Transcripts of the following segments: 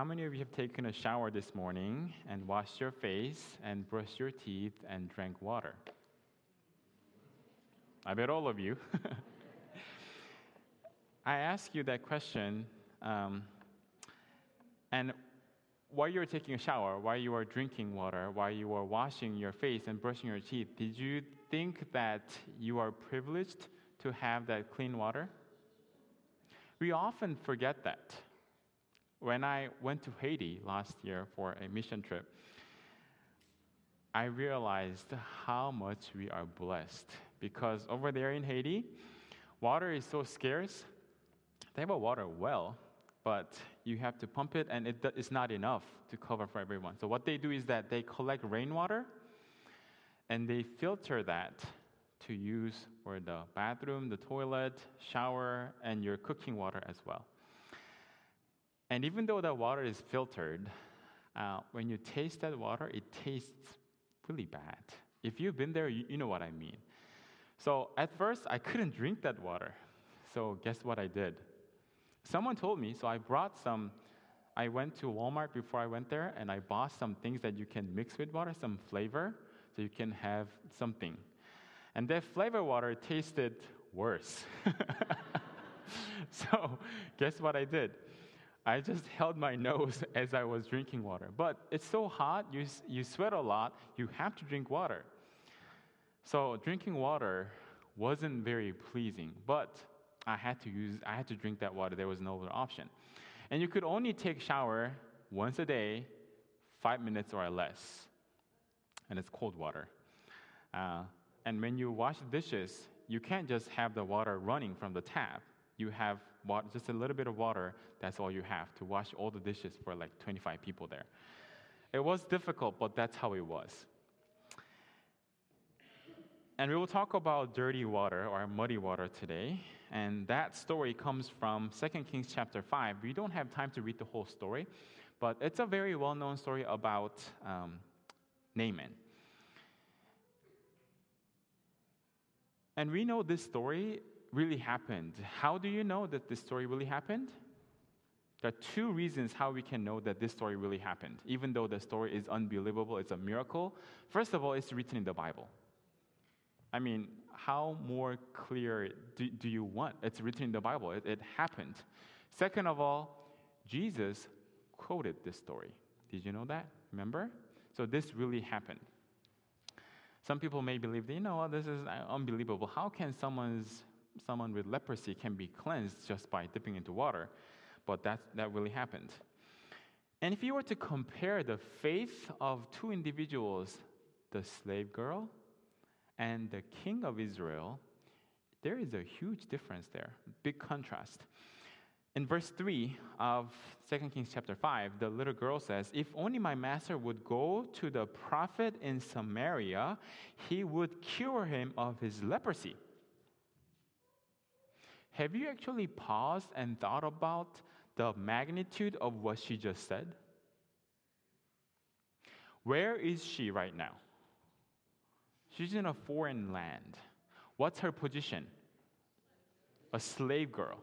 How many of you have taken a shower this morning and washed your face and brushed your teeth and drank water? I bet all of you. I ask you that question, um, and while you were taking a shower, while you were drinking water, while you were washing your face and brushing your teeth, did you think that you are privileged to have that clean water? We often forget that. When I went to Haiti last year for a mission trip, I realized how much we are blessed because over there in Haiti, water is so scarce. They have a water well, but you have to pump it, and it is not enough to cover for everyone. So, what they do is that they collect rainwater and they filter that to use for the bathroom, the toilet, shower, and your cooking water as well. And even though the water is filtered, uh, when you taste that water, it tastes really bad. If you've been there, you, you know what I mean. So at first, I couldn't drink that water. So guess what I did? Someone told me, so I brought some. I went to Walmart before I went there, and I bought some things that you can mix with water, some flavor, so you can have something. And that flavor water tasted worse. so, guess what I did? I just held my nose as I was drinking water. But it's so hot, you, you sweat a lot, you have to drink water. So drinking water wasn't very pleasing, but I had to use I had to drink that water. There was no other option. And you could only take shower once a day, five minutes or less. And it's cold water. Uh, and when you wash dishes, you can't just have the water running from the tap you have water, just a little bit of water, that's all you have to wash all the dishes for like 25 people there. It was difficult, but that's how it was. And we will talk about dirty water or muddy water today. And that story comes from 2 Kings chapter 5. We don't have time to read the whole story, but it's a very well known story about um, Naaman. And we know this story really happened. How do you know that this story really happened? There are two reasons how we can know that this story really happened, even though the story is unbelievable, it's a miracle. First of all, it's written in the Bible. I mean, how more clear do, do you want? It's written in the Bible, it, it happened. Second of all, Jesus quoted this story. Did you know that? Remember? So this really happened. Some people may believe, you know, this is uh, unbelievable. How can someone's someone with leprosy can be cleansed just by dipping into water, but that, that really happened. And if you were to compare the faith of two individuals, the slave girl and the king of Israel, there is a huge difference there, big contrast. In verse 3 of 2 Kings chapter 5, the little girl says, If only my master would go to the prophet in Samaria, he would cure him of his leprosy. Have you actually paused and thought about the magnitude of what she just said? Where is she right now? She's in a foreign land. What's her position? A slave girl.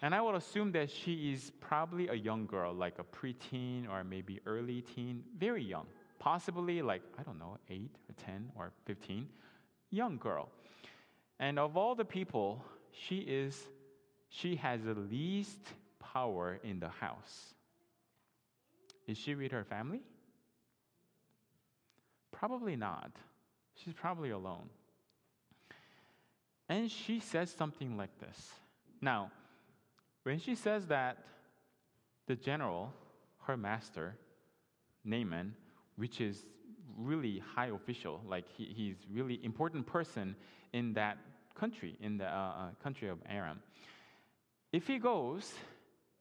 And I would assume that she is probably a young girl, like a preteen or maybe early teen, very young. Possibly like, I don't know, 8 or 10 or 15. Young girl. And of all the people she is she has the least power in the house. Is she with her family? Probably not. She's probably alone. And she says something like this. Now, when she says that, the general, her master, Naaman, which is really high official, like he, he's really important person in that country, in the uh, uh, country of Aram. If he goes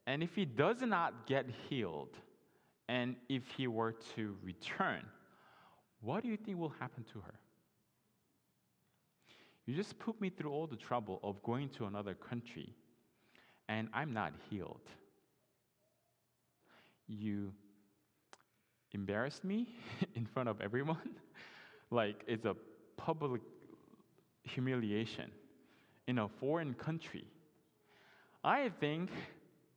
and if he does not get healed, and if he were to return, what do you think will happen to her? You just put me through all the trouble of going to another country, and I'm not healed. You embarrassed me in front of everyone. like it's a public humiliation in a foreign country. I think,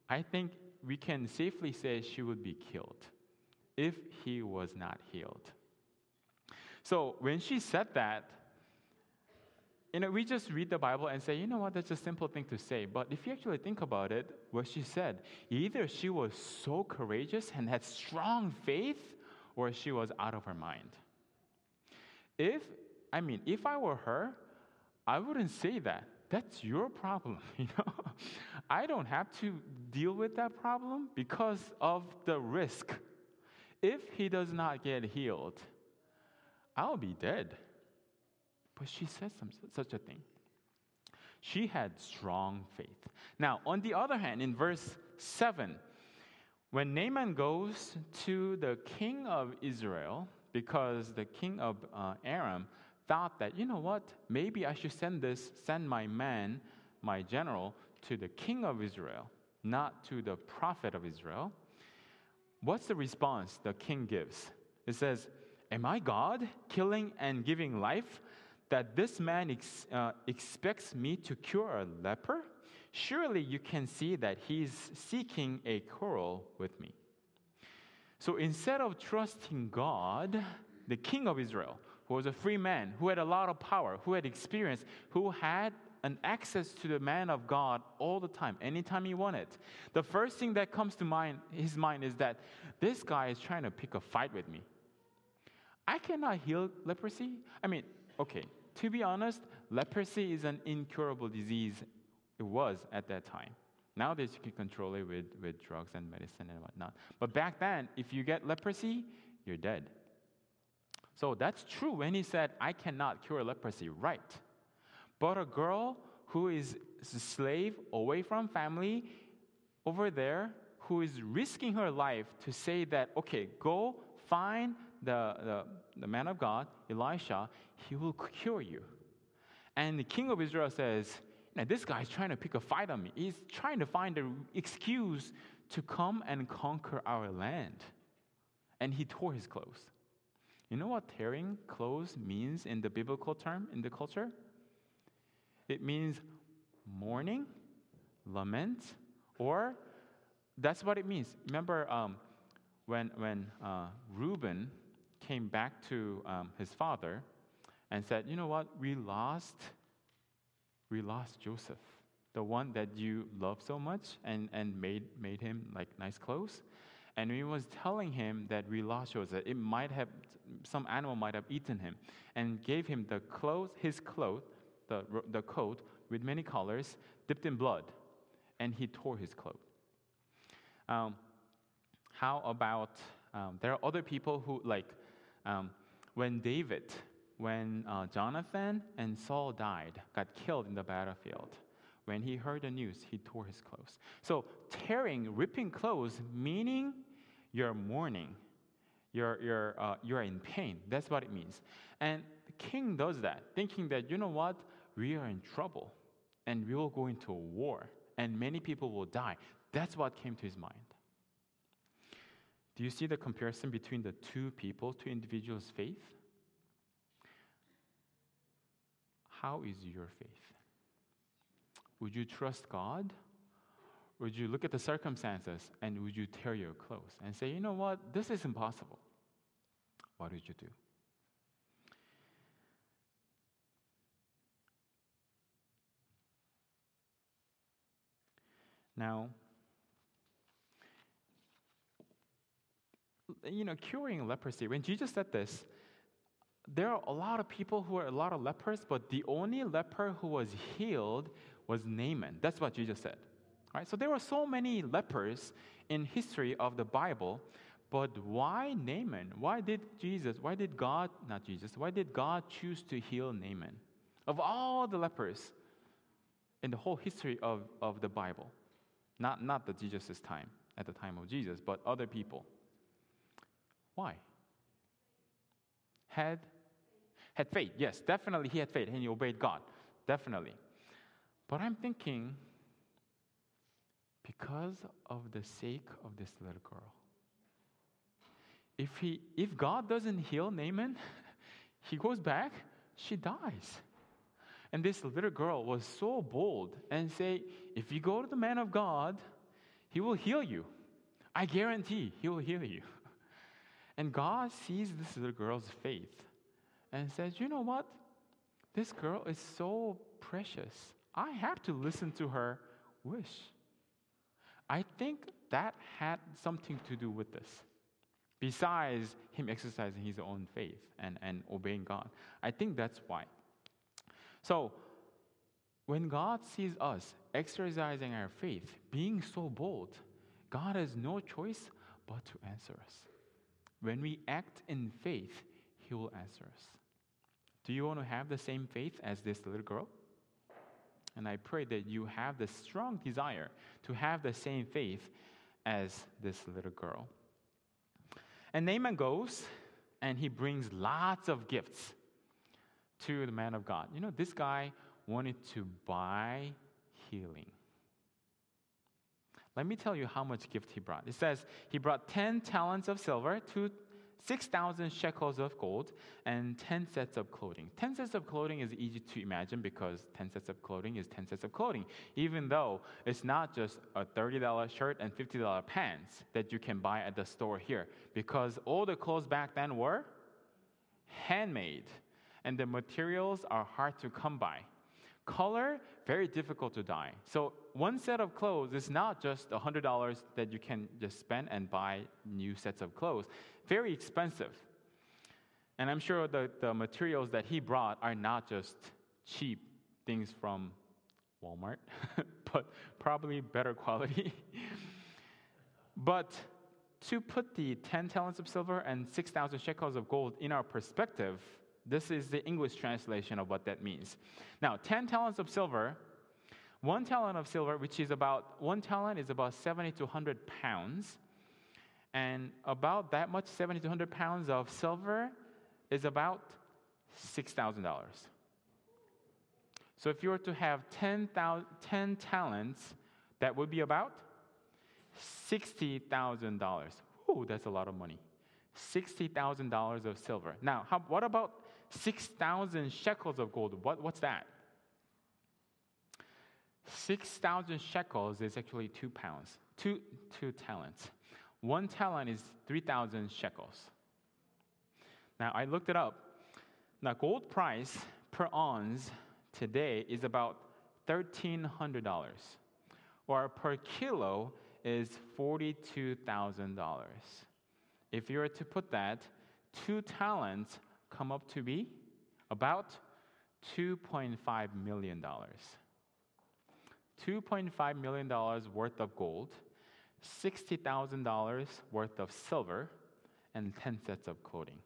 I think we can safely say she would be killed if he was not healed. So when she said that, you know, we just read the Bible and say, you know what, that's a simple thing to say. But if you actually think about it, what she said, either she was so courageous and had strong faith, or she was out of her mind. If, I mean, if I were her, I wouldn't say that. That's your problem, you know? I don't have to deal with that problem because of the risk. If he does not get healed, I'll be dead. But she said some, such a thing. She had strong faith. Now, on the other hand, in verse 7, when Naaman goes to the king of Israel, because the king of uh, Aram thought that, you know what, maybe I should send this, send my man, my general, to the king of Israel, not to the prophet of Israel. What's the response the king gives? It says, Am I God, killing and giving life? that this man ex, uh, expects me to cure a leper? Surely you can see that he's seeking a quarrel with me. So instead of trusting God, the king of Israel, who was a free man, who had a lot of power, who had experience, who had an access to the man of God all the time, anytime he wanted. The first thing that comes to mind, his mind is that this guy is trying to pick a fight with me. I cannot heal leprosy. I mean, okay, to be honest, leprosy is an incurable disease. It was at that time. Nowadays, you can control it with, with drugs and medicine and whatnot. But back then, if you get leprosy, you're dead. So that's true when he said, I cannot cure leprosy, right? But a girl who is a slave away from family over there, who is risking her life to say that, okay, go find the, the, the man of God, Elisha, he will cure you. And the king of Israel says, now, this guy is trying to pick a fight on me. He's trying to find an excuse to come and conquer our land. And he tore his clothes. You know what tearing clothes means in the biblical term, in the culture? It means mourning, lament, or that's what it means. Remember um, when, when uh, Reuben came back to um, his father and said, You know what? We lost, we lost Joseph, the one that you love so much and, and made, made him like nice clothes. And he was telling him that we lost Joseph. It might have, some animal might have eaten him and gave him the clothes, his clothes, the, the coat with many colors, dipped in blood, and he tore his cloak. Um, how about, um, there are other people who, like, um, when David, when uh, Jonathan and Saul died, got killed in the battlefield, when he heard the news, he tore his clothes. So, tearing, ripping clothes, meaning you're mourning, you're, you're, uh, you're in pain. That's what it means. And the king does that, thinking that, you know what, we are in trouble and we will go into a war and many people will die. That's what came to his mind. Do you see the comparison between the two people, two individuals' faith? How is your faith? Would you trust God? Would you look at the circumstances and would you tear your clothes and say, you know what, this is impossible? What would you do? Now, you know, curing leprosy, when Jesus said this, there are a lot of people who are a lot of lepers, but the only leper who was healed was Naaman. That's what Jesus said. Right? So there were so many lepers in history of the Bible, but why Naaman? Why did Jesus, why did God, not Jesus, why did God choose to heal Naaman? Of all the lepers in the whole history of, of the Bible, not, not the Jesus' time, at the time of Jesus, but other people. Why? Had had faith. Yes, definitely he had faith and he obeyed God. Definitely. But I'm thinking because of the sake of this little girl. If he if God doesn't heal Naaman, he goes back, she dies. And this little girl was so bold and say, if you go to the man of God, He will heal you. I guarantee He will heal you. And God sees this little girl's faith and says, You know what? This girl is so precious. I have to listen to her wish. I think that had something to do with this. Besides him exercising his own faith and, and obeying God. I think that's why. So, when God sees us exercising our faith, being so bold, God has no choice but to answer us. When we act in faith, He will answer us. Do you want to have the same faith as this little girl? And I pray that you have the strong desire to have the same faith as this little girl. And Naaman goes and he brings lots of gifts to the man of God. You know, this guy wanted to buy healing. Let me tell you how much gift he brought. It says he brought 10 talents of silver, two 6,000 shekels of gold, and 10 sets of clothing. 10 sets of clothing is easy to imagine because 10 sets of clothing is 10 sets of clothing, even though it's not just a $30 shirt and $50 pants that you can buy at the store here, because all the clothes back then were handmade, and the materials are hard to come by. Color, very difficult to dye. So one set of clothes is not just $100 that you can just spend and buy new sets of clothes. Very expensive. And I'm sure the, the materials that he brought are not just cheap things from Walmart, but probably better quality. but to put the 10 talents of silver and 6,000 shekels of gold in our perspective, this is the English translation of what that means. Now, 10 talents of silver, one talent of silver, which is about, one talent is about 70 to 100 pounds. And about that much, 70 to 100 pounds of silver is about $6,000. So if you were to have 10, 10 talents, that would be about $60,000. Ooh, that's a lot of money. $60,000 of silver. Now, how, what about 6,000 shekels of gold. What, what's that? 6,000 shekels is actually two pounds, two, two talents. One talent is 3,000 shekels. Now, I looked it up. Now, gold price per ounce today is about $1,300, or per kilo is $42,000. If you were to put that, two talents come up to be about $2.5 million. $2.5 million worth of gold, $60,000 worth of silver, and 10 sets of clothing.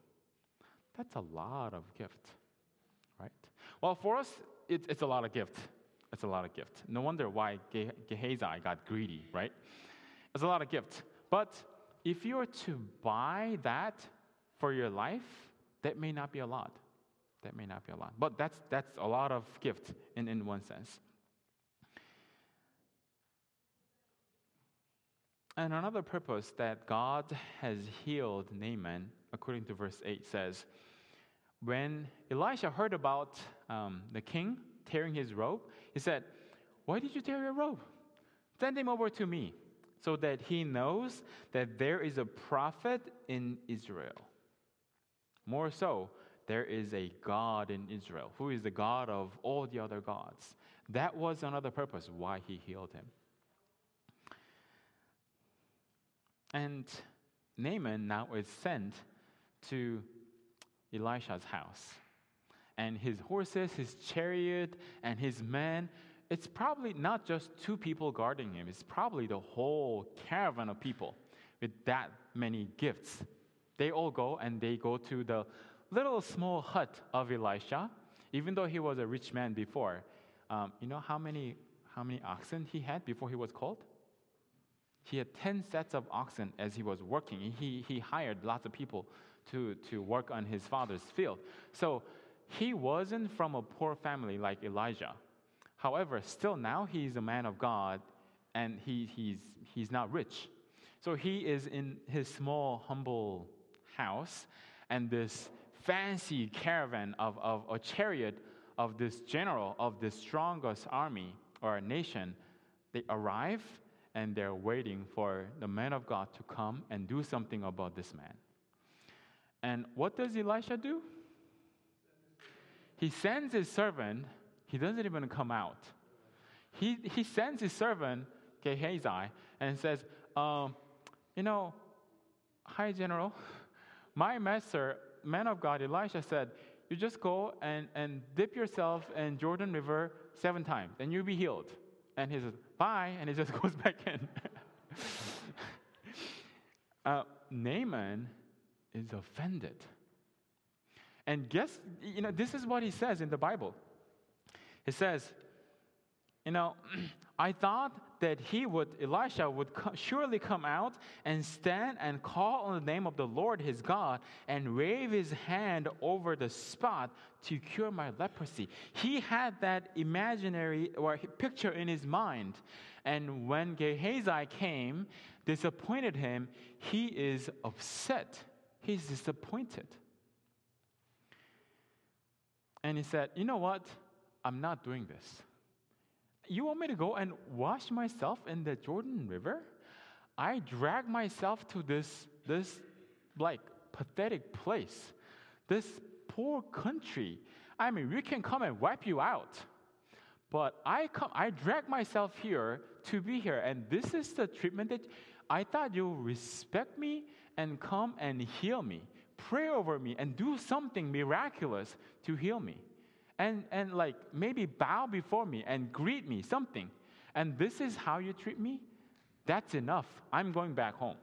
That's a lot of gift, right? Well, for us, it, it's a lot of gift. It's a lot of gift. No wonder why Ge- Gehazi got greedy, right? It's a lot of gift. But if you were to buy that for your life, that may not be a lot. That may not be a lot. But that's, that's a lot of gift in, in one sense. And another purpose that God has healed Naaman, according to verse 8, says, When Elisha heard about um, the king tearing his robe, he said, Why did you tear your robe? Send him over to me, so that he knows that there is a prophet in Israel. More so, there is a God in Israel who is the God of all the other gods. That was another purpose why he healed him. And Naaman now is sent to Elisha's house. And his horses, his chariot, and his men, it's probably not just two people guarding him, it's probably the whole caravan of people with that many gifts they all go and they go to the little small hut of Elisha, even though he was a rich man before. Um, you know how many, how many oxen he had before he was called? He had 10 sets of oxen as he was working. He, he hired lots of people to, to work on his father's field. So he wasn't from a poor family like Elijah. However, still now he's a man of God and he, he's, he's not rich. So he is in his small, humble house, and this fancy caravan of, of a chariot of this general of the strongest army or nation, they arrive and they're waiting for the man of God to come and do something about this man. And what does Elisha do? He sends his servant, he doesn't even come out. He, he sends his servant, Gehazi, and says, um, You know, hi, General. My master, man of God, Elisha said, You just go and, and dip yourself in Jordan River seven times, and you'll be healed. And he says, Bye, and he just goes back in. uh, Naaman is offended. And guess, you know, this is what he says in the Bible. He says, you know, I thought that he would, Elisha would co- surely come out and stand and call on the name of the Lord his God and wave his hand over the spot to cure my leprosy. He had that imaginary or picture in his mind. And when Gehazi came, disappointed him, he is upset. He's disappointed. And he said, You know what? I'm not doing this. You want me to go and wash myself in the Jordan River? I drag myself to this, this like pathetic place, this poor country. I mean, we can come and wipe you out. But I come, I drag myself here to be here, and this is the treatment that I thought you respect me and come and heal me, pray over me, and do something miraculous to heal me and, and like maybe bow before me and greet me, something. And this is how you treat me? That's enough. I'm going back home.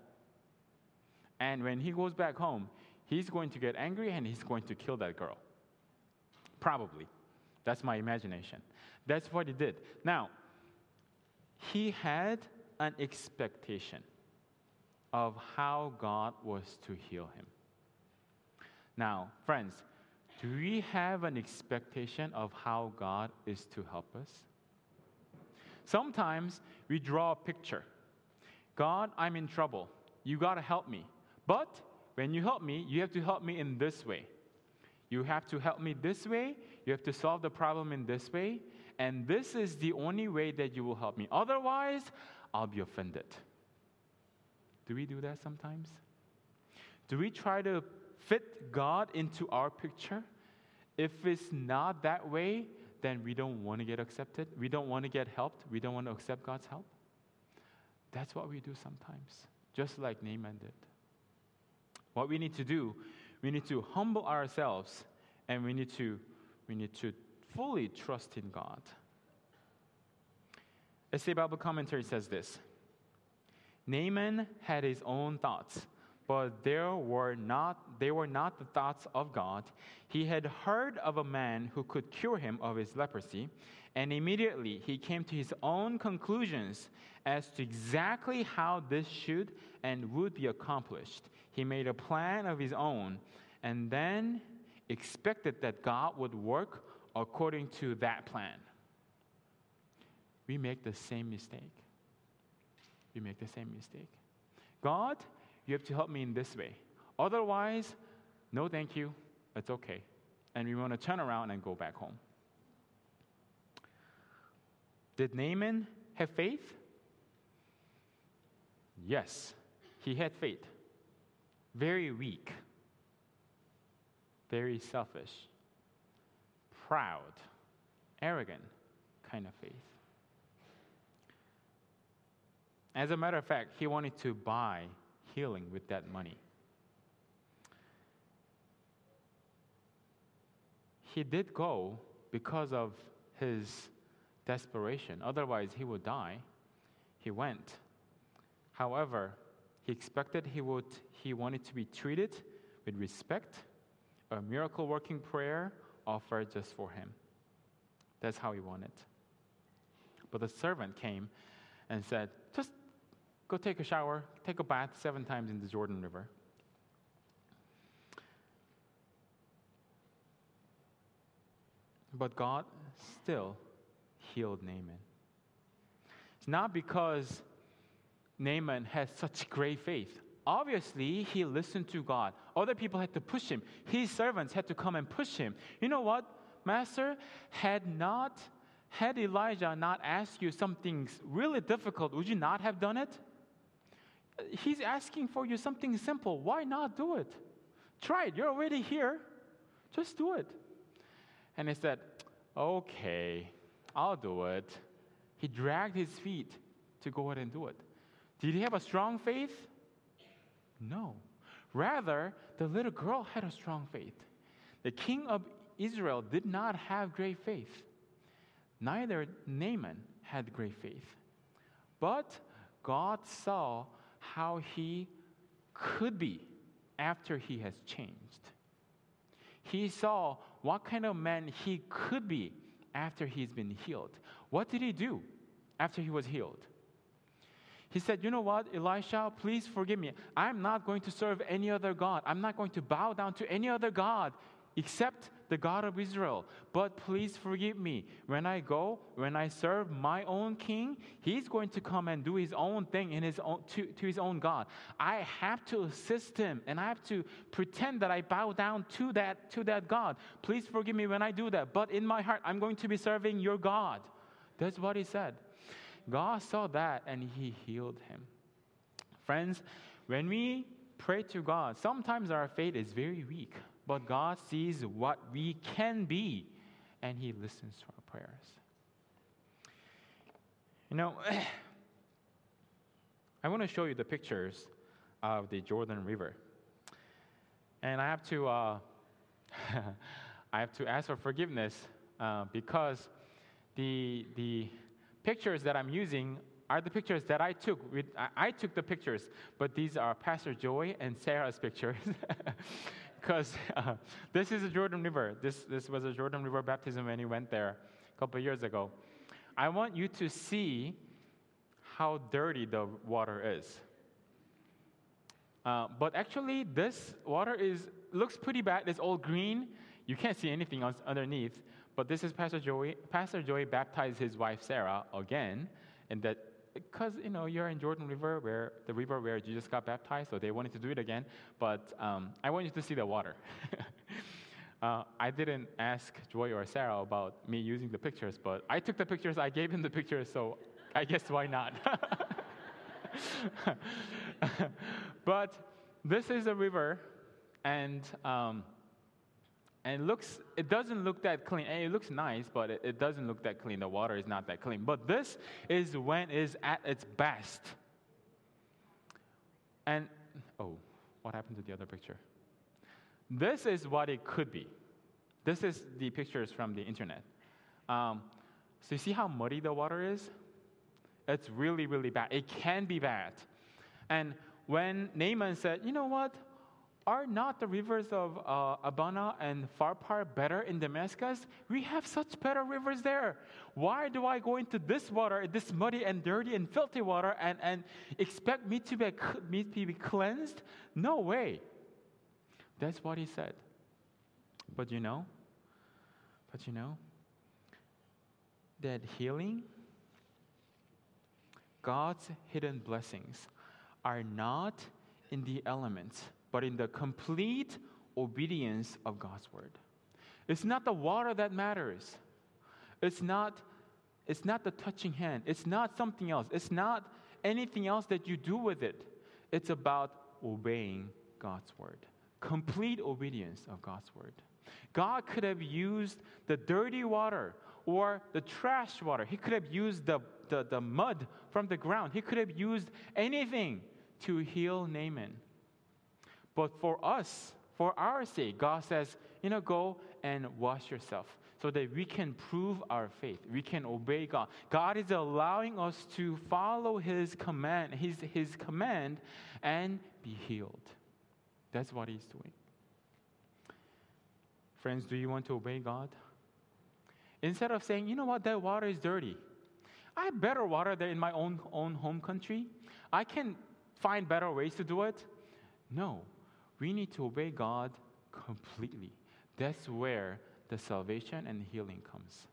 And when he goes back home, he's going to get angry and he's going to kill that girl. Probably. That's my imagination. That's what he did. Now, he had an expectation of how God was to heal him. Now, friends, do we have an expectation of how God is to help us? Sometimes we draw a picture God, I'm in trouble. You got to help me. But when you help me, you have to help me in this way. You have to help me this way. You have to solve the problem in this way. And this is the only way that you will help me. Otherwise, I'll be offended. Do we do that sometimes? Do we try to fit God into our picture? If it's not that way, then we don't want to get accepted. We don't want to get helped. We don't want to accept God's help. That's what we do sometimes, just like Naaman did. What we need to do, we need to humble ourselves and we need to, we need to fully trust in God. Essay Bible Commentary says this Naaman had his own thoughts but there were not, they were not the thoughts of God. He had heard of a man who could cure him of his leprosy, and immediately he came to his own conclusions as to exactly how this should and would be accomplished. He made a plan of his own and then expected that God would work according to that plan. We make the same mistake. We make the same mistake. God you have to help me in this way. Otherwise, no thank you, it's okay. And we want to turn around and go back home. Did Naaman have faith? Yes, he had faith. Very weak, very selfish, proud, arrogant kind of faith. As a matter of fact, he wanted to buy healing with that money. He did go because of his desperation, otherwise, he would die. He went. However, he expected he would he wanted to be treated with respect, a miracle working prayer offered just for him. That's how he wanted. But the servant came and said, Just Go take a shower, take a bath seven times in the Jordan River. But God still healed Naaman. It's not because Naaman had such great faith. Obviously, he listened to God. Other people had to push him. His servants had to come and push him. You know what, Master? Had not had Elijah not asked you something really difficult, would you not have done it? He's asking for you something simple. Why not do it? Try it. You're already here. Just do it. And he said, Okay, I'll do it. He dragged his feet to go ahead and do it. Did he have a strong faith? No. Rather, the little girl had a strong faith. The king of Israel did not have great faith. Neither Naaman had great faith. But God saw how he could be after he has changed. He saw what kind of man he could be after he's been healed. What did he do after he was healed? He said, You know what, Elisha, please forgive me. I'm not going to serve any other God. I'm not going to bow down to any other God except the God of Israel. But please forgive me. When I go, when I serve my own king, he's going to come and do his own thing in his own, to, to his own God. I have to assist him and I have to pretend that I bow down to that, to that God. Please forgive me when I do that. But in my heart, I'm going to be serving your God. That's what he said. God saw that and he healed him. Friends, when we pray to God, sometimes our faith is very weak but God sees what we can be and He listens to our prayers. You know, I want to show you the pictures of the Jordan River. And I have to, uh, I have to ask for forgiveness uh, because the, the pictures that I'm using are the pictures that I took. I took the pictures, but these are Pastor Joy and Sarah's pictures. because uh, this is a Jordan River. This, this was a Jordan River baptism when he went there a couple years ago. I want you to see how dirty the water is. Uh, but actually, this water is looks pretty bad. It's all green. You can't see anything else underneath. But this is Pastor Joey. Pastor Joey baptized his wife Sarah again, and that because you know you're in Jordan River, where the river where Jesus got baptized, so they wanted to do it again. But um, I want you to see the water. uh, I didn't ask Joy or Sarah about me using the pictures, but I took the pictures. I gave him the pictures, so I guess why not? but this is a river, and um, and it looks it doesn't look that clean. And it looks nice but it, it, doesn't look that clean. The water is not that clean. But this is when it is at its best. And oh what happened to the other picture? This is what it could be. This is the pictures from the internet. Um, so you see how muddy the water is? It's really really bad. It can be bad. And when naaman said you know what are not the rivers of uh, Abana and Pharpar better in Damascus? We have such better rivers there. Why do I go into this water, this muddy and dirty and filthy water, and, and expect me to, be, me to be cleansed? No way. That's what he said. But you know, but you know, that healing, God's hidden blessings, are not in the elements but in the complete obedience of God's word. It's not the water that matters. It's not, it's not the touching hand. It's not something else. It's not anything else that you do with it. It's about obeying God's word. Complete obedience of God's word. God could have used the dirty water or the trash water. He could have used the, the, the mud from the ground. He could have used anything to heal Naaman. But for us, for our sake, God says, you know, go and wash yourself so that we can prove our faith. We can obey God. God is allowing us to follow His command, His, His command, and be healed. That's what He's doing. Friends, do you want to obey God? Instead of saying, you know what, that water is dirty. I have better water there in my own, own home country. I can find better ways to do it. No we need to obey God completely. That's where the salvation and healing comes.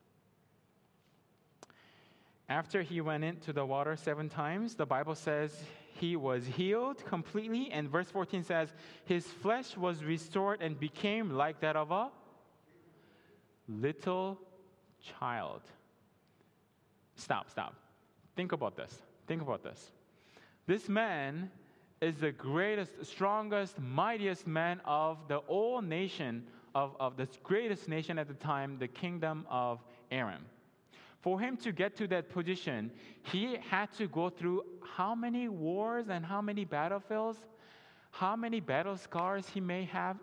After he went into the water seven times, the Bible says he was healed completely. And verse 14 says, his flesh was restored and became like that of a little child. Stop, stop. Think about this. Think about this. This man is the greatest, strongest, mightiest man of the whole nation, of, of the greatest nation at the time, the kingdom of Aram. For him to get to that position, he had to go through how many wars and how many battlefields, how many battle scars he may have.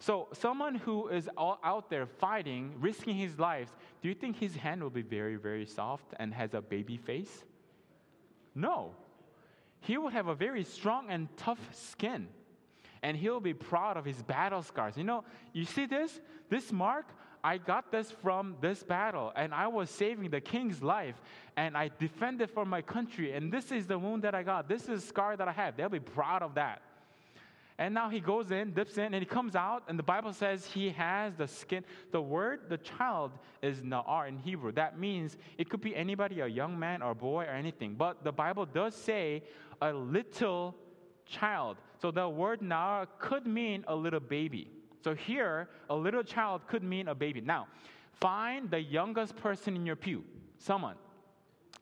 So, someone who is out there fighting, risking his life, do you think his hand will be very, very soft and has a baby face? No. He would have a very strong and tough skin. And he'll be proud of his battle scars. You know, you see this? This mark, I got this from this battle, and I was saving the king's life, and I defended for my country, and this is the wound that I got. This is scar that I have. They'll be proud of that. And now he goes in, dips in, and he comes out, and the Bible says he has the skin. The word, the child, is na'ar in Hebrew. That means it could be anybody, a young man or boy or anything. But the Bible does say a little child. So the word na'ar could mean a little baby. So here, a little child could mean a baby. Now, find the youngest person in your pew, someone,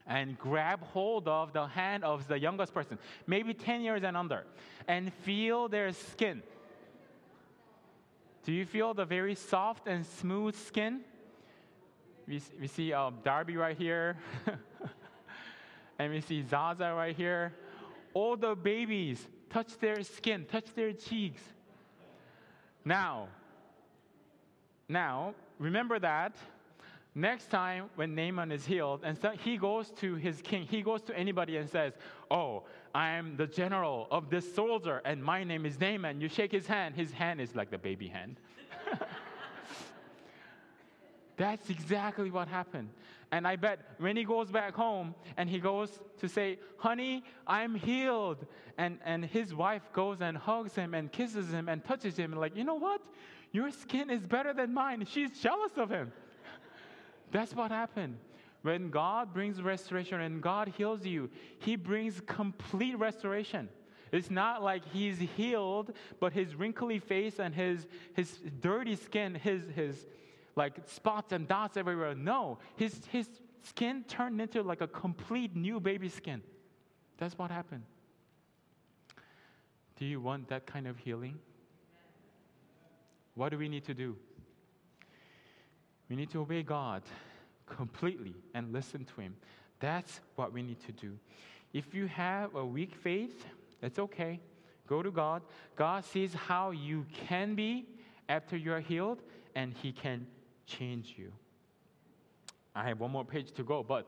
and grab hold of the hand of the youngest person, maybe 10 years and under, and feel their skin. Do you feel the very soft and smooth skin? We, we see uh, Darby right here, and we see Zaza right here. All the babies touch their skin, touch their cheeks. Now, now, remember that next time when Naaman is healed, and so he goes to his king, he goes to anybody and says, Oh, I am the general of this soldier, and my name is Naaman. You shake his hand, his hand is like the baby hand. That's exactly what happened. And I bet when he goes back home and he goes to say, Honey, I'm healed. And, and his wife goes and hugs him and kisses him and touches him, and like, you know what? Your skin is better than mine. She's jealous of him. That's what happened. When God brings restoration and God heals you, He brings complete restoration. It's not like he's healed, but his wrinkly face and his, his dirty skin, his, his, like spots and dots everywhere. No, his, his skin turned into like a complete new baby skin. That's what happened. Do you want that kind of healing? What do we need to do? We need to obey God completely and listen to Him. That's what we need to do. If you have a weak faith, it's okay. Go to God. God sees how you can be after you are healed, and He can change you. I have one more page to go, but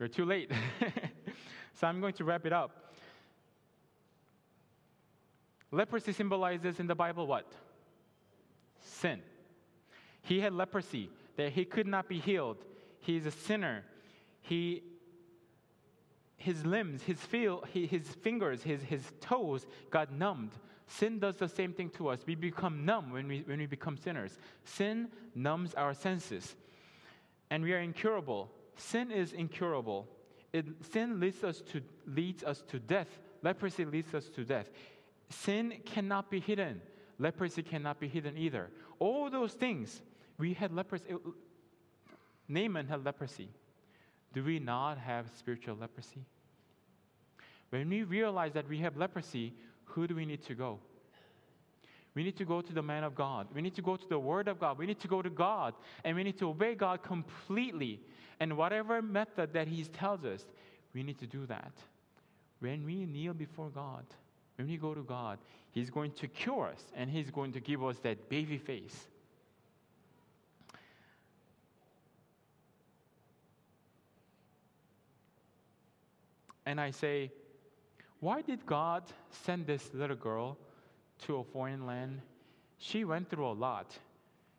we're too late. so I'm going to wrap it up. Leprosy symbolizes in the Bible what? Sin. He had leprosy, that he could not be healed. He's a sinner. He his limbs, his feel, his fingers, his, his toes got numbed Sin does the same thing to us. We become numb when we, when we become sinners. Sin numbs our senses, and we are incurable. Sin is incurable. It, sin leads us, to, leads us to death. Leprosy leads us to death. Sin cannot be hidden. Leprosy cannot be hidden either. All those things, we had leprosy. Naaman had leprosy. Do we not have spiritual leprosy? When we realize that we have leprosy, who do we need to go? We need to go to the man of God. We need to go to the word of God. We need to go to God and we need to obey God completely. And whatever method that He tells us, we need to do that. When we kneel before God, when we go to God, He's going to cure us and He's going to give us that baby face. And I say, why did God send this little girl to a foreign land? She went through a lot.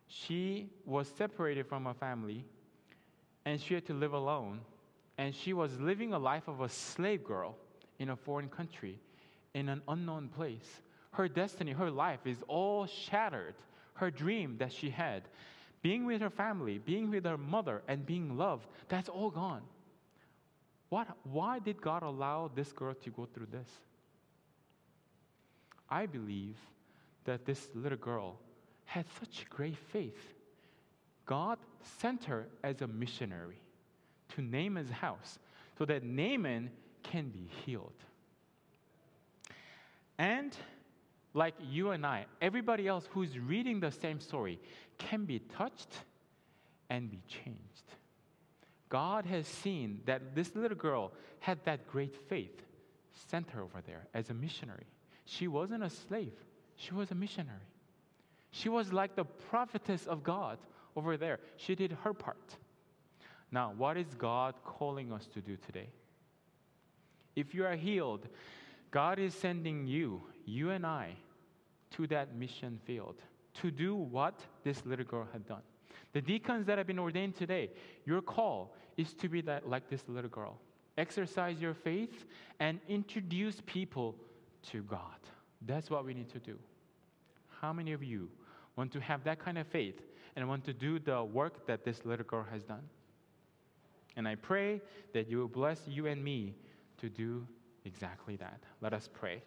She was separated from her family and she had to live alone. And she was living a life of a slave girl in a foreign country in an unknown place. Her destiny, her life is all shattered. Her dream that she had, being with her family, being with her mother, and being loved, that's all gone. What, why did God allow this girl to go through this? I believe that this little girl had such great faith. God sent her as a missionary to Naaman's house so that Naaman can be healed. And like you and I, everybody else who's reading the same story can be touched and be changed. God has seen that this little girl had that great faith, sent her over there as a missionary. She wasn't a slave, she was a missionary. She was like the prophetess of God over there. She did her part. Now, what is God calling us to do today? If you are healed, God is sending you, you and I, to that mission field to do what this little girl had done. The deacons that have been ordained today, your call is to be that, like this little girl. Exercise your faith and introduce people to God. That's what we need to do. How many of you want to have that kind of faith and want to do the work that this little girl has done? And I pray that you will bless you and me to do exactly that. Let us pray.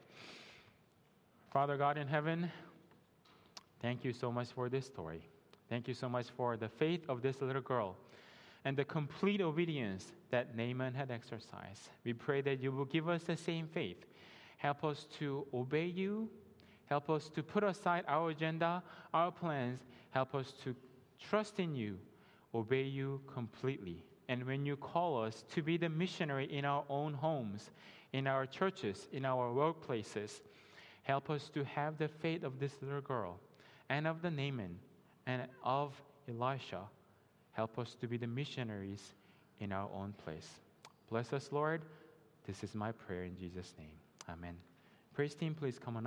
Father God in heaven, thank you so much for this story. Thank you so much for the faith of this little girl and the complete obedience that Naaman had exercised. We pray that you will give us the same faith. Help us to obey you. Help us to put aside our agenda, our plans. Help us to trust in you, obey you completely. And when you call us to be the missionary in our own homes, in our churches, in our workplaces, help us to have the faith of this little girl and of the Naaman and of Elisha. Help us to be the missionaries in our own place. Bless us, Lord. This is my prayer in Jesus' name. Amen. Praise team, please come on up.